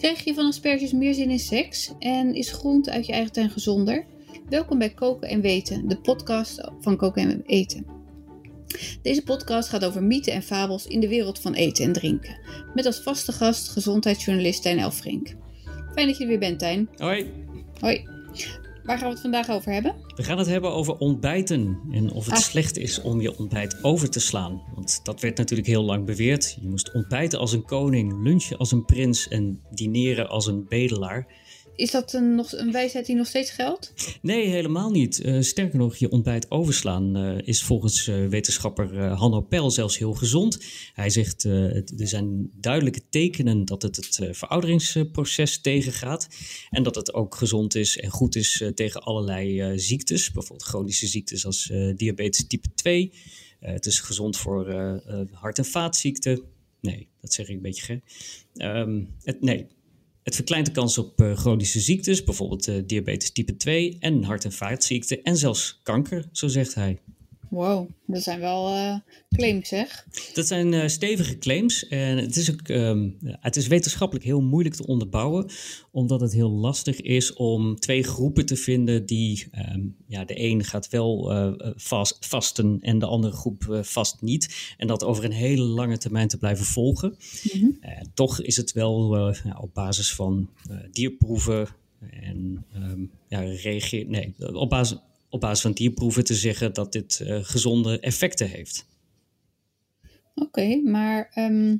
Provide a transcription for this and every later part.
Krijg je van asperges meer zin in seks en is groente uit je eigen tuin gezonder? Welkom bij Koken en Weten, de podcast van Koken en Eten. Deze podcast gaat over mythen en fabels in de wereld van eten en drinken. Met als vaste gast gezondheidsjournalist Tijn Elfrink. Fijn dat je er weer bent, Tijn. Hoi. Hoi. Waar gaan we het vandaag over hebben? We gaan het hebben over ontbijten en of het Ah. slecht is om je ontbijt over te slaan. Want dat werd natuurlijk heel lang beweerd. Je moest ontbijten als een koning, lunchen als een prins en dineren als een bedelaar. Is dat een, nog, een wijsheid die nog steeds geldt? Nee, helemaal niet. Eh, sterker nog, je ontbijt overslaan eh, is volgens eh, wetenschapper Hanno Pel zelfs heel gezond. Hij zegt het- er zijn duidelijke tekenen dat het het verouderingsproces tegengaat. En dat het ook gezond is en goed is tegen allerlei ziektes. Bijvoorbeeld chronische ziektes als diabetes type 2. Eh, het is gezond voor hart- en vaatziekten. Nee, dat zeg ik een beetje gek. Ehm, nee, het verkleint de kans op eh, chronische ziektes, bijvoorbeeld eh, diabetes type 2 en hart- en vaatziekten en zelfs kanker, zo zegt hij. Wow, dat zijn wel eh, claims, zeg. Dat zijn eh, stevige claims en het is, ook, ehm, het is wetenschappelijk heel moeilijk te onderbouwen, omdat het heel lastig is om twee groepen te vinden die, ehm, ja, de een gaat wel eh, vast, vasten en de andere groep vast niet. En dat over een hele lange termijn te blijven volgen. Mhm. Toch is het wel op basis van dierproeven en ehm, ja, reageer, nee, op basis, op basis van dierproeven te zeggen dat dit eh, gezonde effecten heeft. Oké, maar ehm,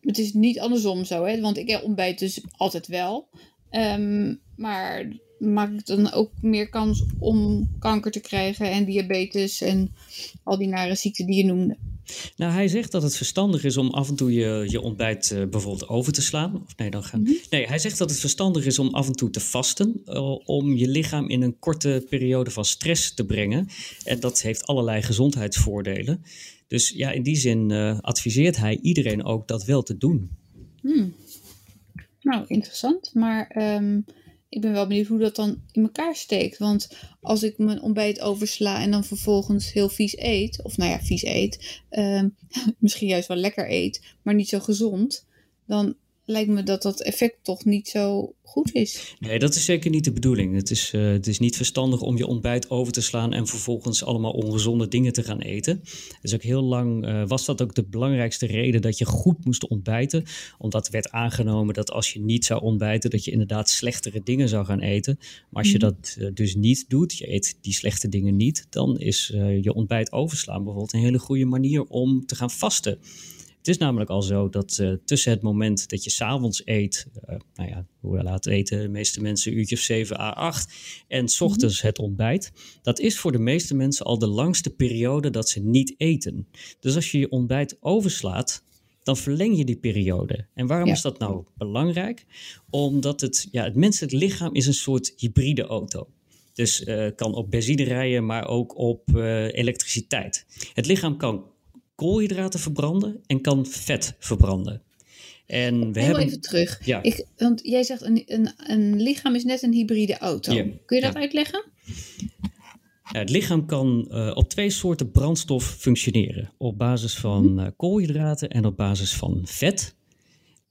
het is niet andersom zo, hè? Want ik ontbijt dus altijd wel. Ehm, maar maak ik dan ook meer kans om kanker te krijgen en diabetes en al die nare ziekten die je noemde? Nou, hij zegt dat het verstandig is om af en toe je, je ontbijt eh, bijvoorbeeld over te slaan. Of nee, dan gaan. Nee, hij zegt dat het verstandig is om af en toe te vasten. eh, om je lichaam in een korte periode van stress te brengen. En dat heeft allerlei gezondheidsvoordelen. Dus ja, in die zin eh, adviseert hij iedereen ook dat wel te doen. Hmm. Nou, interessant. Maar ehm, ik ben wel benieuwd hoe dat dan in elkaar steekt. Want als ik mijn ontbijt oversla en dan vervolgens heel vies eet, of nou ja, vies eet, ehm, misschien juist wel lekker eet, maar niet zo gezond, dan lijkt me dat dat effect toch niet zo goed is. Nee, dat is zeker niet de bedoeling. Het is, eh, het is niet verstandig om je ontbijt over te slaan en vervolgens allemaal ongezonde dingen te gaan eten. Dus ook heel lang eh, was dat ook de belangrijkste reden dat je goed moest ontbijten. Omdat werd aangenomen dat als je niet zou ontbijten, dat je inderdaad slechtere dingen zou gaan eten. Maar als je Mhm. dat eh, dus niet doet, je eet die slechte dingen niet, dan is je ontbijt overslaan bijvoorbeeld een hele goede manier om te gaan vasten. Het is namelijk al zo dat eh, tussen het moment dat je s'avonds eet, eh, nou ja, hoe laat eten de meeste mensen, een uurtje of 7 à 8, en 's ochtends het ontbijt, dat is voor de meeste mensen al de langste periode dat ze niet eten. Dus als je je ontbijt overslaat, dan verleng je die periode. En waarom Ja. is dat nou belangrijk? Omdat het, ja, het menselijk lichaam is een soort hybride auto. Dus eh, kan op benzine rijden, maar ook op elektriciteit. Het lichaam kan koolhydraten verbranden en kan vet verbranden. En we Heel hebben. even terug. Ja. Ik, want jij zegt een, een, een lichaam is net een hybride auto. Kun je dat ja. uitleggen? Ja, het lichaam kan eh, op twee soorten brandstof functioneren: op basis van eh, koolhydraten en op basis van vet.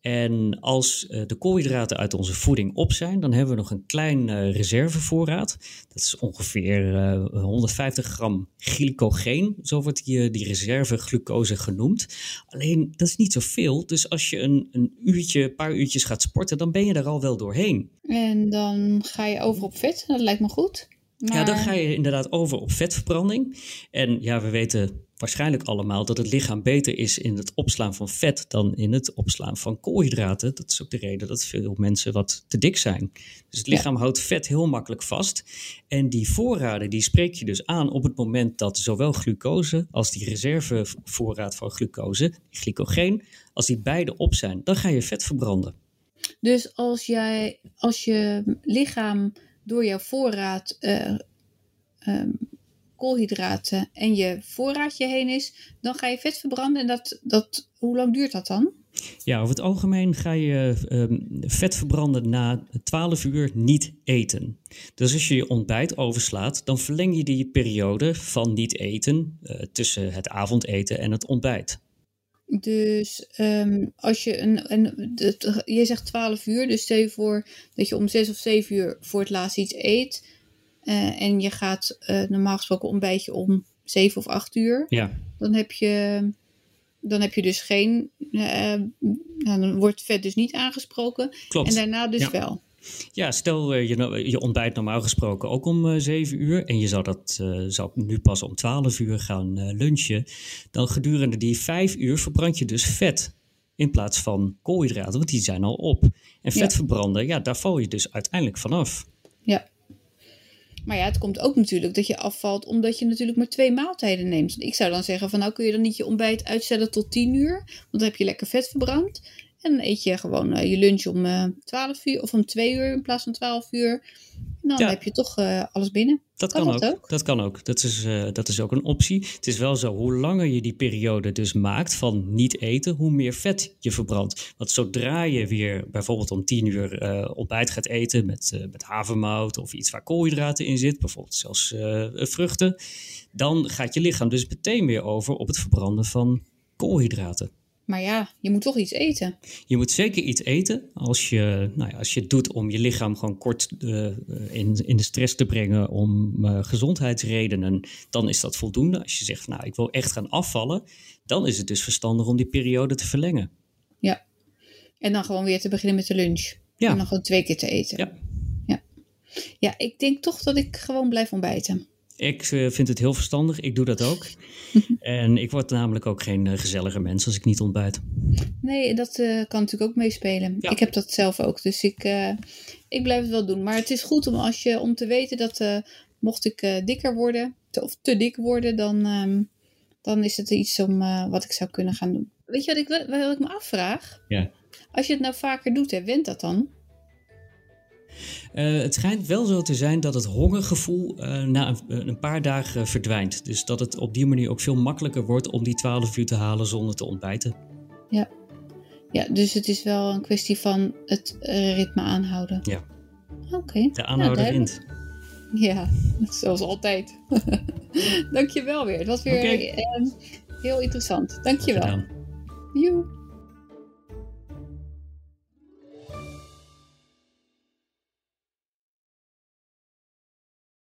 En als eh, de koolhydraten uit onze voeding op zijn, dan hebben we nog een klein eh, reservevoorraad. Dat is ongeveer eh, 150 gram glycogeen. Zo wordt die, eh, die reserveglucose genoemd. Alleen dat is niet zoveel. Dus als je een, een uurtje, een paar uurtjes gaat sporten, dan ben je er al wel doorheen. En dan ga je over op vet. Dat lijkt me goed. Maar... Ja, dan ga je inderdaad over op vetverbranding. En ja, we weten waarschijnlijk allemaal dat het lichaam beter is in het opslaan van vet dan in het opslaan van koolhydraten. Dat is ook de reden dat veel mensen wat te dik zijn. Dus het lichaam houdt vet heel makkelijk vast. En die voorraden die spreek je dus aan op het moment dat zowel glucose als die reservevoorraad van glucose, glycogeen, als die beide op zijn, dan ga je vet verbranden. Dus als, jij, als je lichaam door jouw voorraad eh, ehm, koolhydraten en je voorraadje heen is, dan ga je vet verbranden. En dat, dat, hoe lang duurt dat dan? Ja, over het algemeen ga je ehm, vet verbranden na 12 uur niet eten. Dus als je je ontbijt overslaat, dan verleng je die periode van niet eten eh, tussen het avondeten en het ontbijt. Dus ehm, als je een. een het- je zegt 12 uur, dus stel je voor dat je om 6 of 7 uur voor het laatst iets eet. Eh, en je gaat eh, normaal gesproken ontbijtje om 7 of 8 uur. Ja, Dan heb je, dan heb je dus geen. eh, nou, dan wordt vet dus niet aangesproken. klopt. En daarna dus Ja. wel. Ja, stel je, je ontbijt normaal gesproken ook om eh 7 uur en je zou, dat, zou nu pas om 12 uur gaan lunchen. Dan gedurende die 5 uur verbrand je dus vet in plaats van koolhydraten, want die zijn al op. En vet Ja. verbranden, ja, daar val je dus uiteindelijk vanaf. Ja. Maar ja, het komt ook natuurlijk dat je afvalt omdat je natuurlijk maar twee maaltijden neemt. Ik zou dan zeggen van nou kun je dan niet je ontbijt uitstellen tot 10 uur. Want dan heb je lekker vet verbrand. En dan eet je gewoon eh, je lunch om eh 12 uur of om 2 uur in plaats van 12 uur. En dan Ja. heb je toch eh, alles binnen. Dat Kan ook. ook? Dat kan ook. Dat is, dat is ook een optie. Het is wel zo, hoe langer je die periode dus maakt van niet eten, hoe meer vet je verbrandt. Want zodra je weer bijvoorbeeld om 10 uur ontbijt gaat eten met, met havermout of iets waar koolhydraten in zit, bijvoorbeeld zelfs vruchten, dan gaat je lichaam dus meteen weer over op het verbranden van koolhydraten. Maar ja, je moet toch iets eten. Je moet zeker iets eten als je, nou ja, als je het doet om je lichaam gewoon kort eh, in, in de stress te brengen om eh, gezondheidsredenen. Dan is dat voldoende. Als je zegt, nou ik wil echt gaan afvallen, dan is het dus verstandig om die periode te verlengen. Ja. En dan gewoon weer te beginnen met de lunch. Ja. En dan gewoon twee keer te eten. Ja. Ja, ja ik denk toch dat ik gewoon blijf ontbijten. Ik eh, vind het heel verstandig. Ik doe dat ook. en ik word namelijk ook geen eh, gezellige mens als ik niet ontbijt. Nee, dat eh, kan natuurlijk ook meespelen. Ja. Ik heb dat zelf ook, dus ik, ik blijf het wel doen. Maar het is goed om, als je, om te weten dat mocht ik dikker worden, te, of te dik worden, dan, ehm, dan is het iets om, wat ik zou kunnen gaan doen. Weet je wat ik, wat ik me afvraag? Ja. Als je het nou vaker doet, hè, went dat dan? Eh, het schijnt wel zo te zijn dat het hongergevoel eh, na een, een paar dagen verdwijnt. Dus dat het op die manier ook veel makkelijker wordt om die 12 uur te halen zonder te ontbijten. Ja, dus het is wel een kwestie van het eh, ritme aanhouden. Ja. Oké. De aanhouder Nou, wint. Ja, zoals altijd. Dankjewel weer. Het was weer eh, heel interessant. Dankjewel. Gedaan. Joe.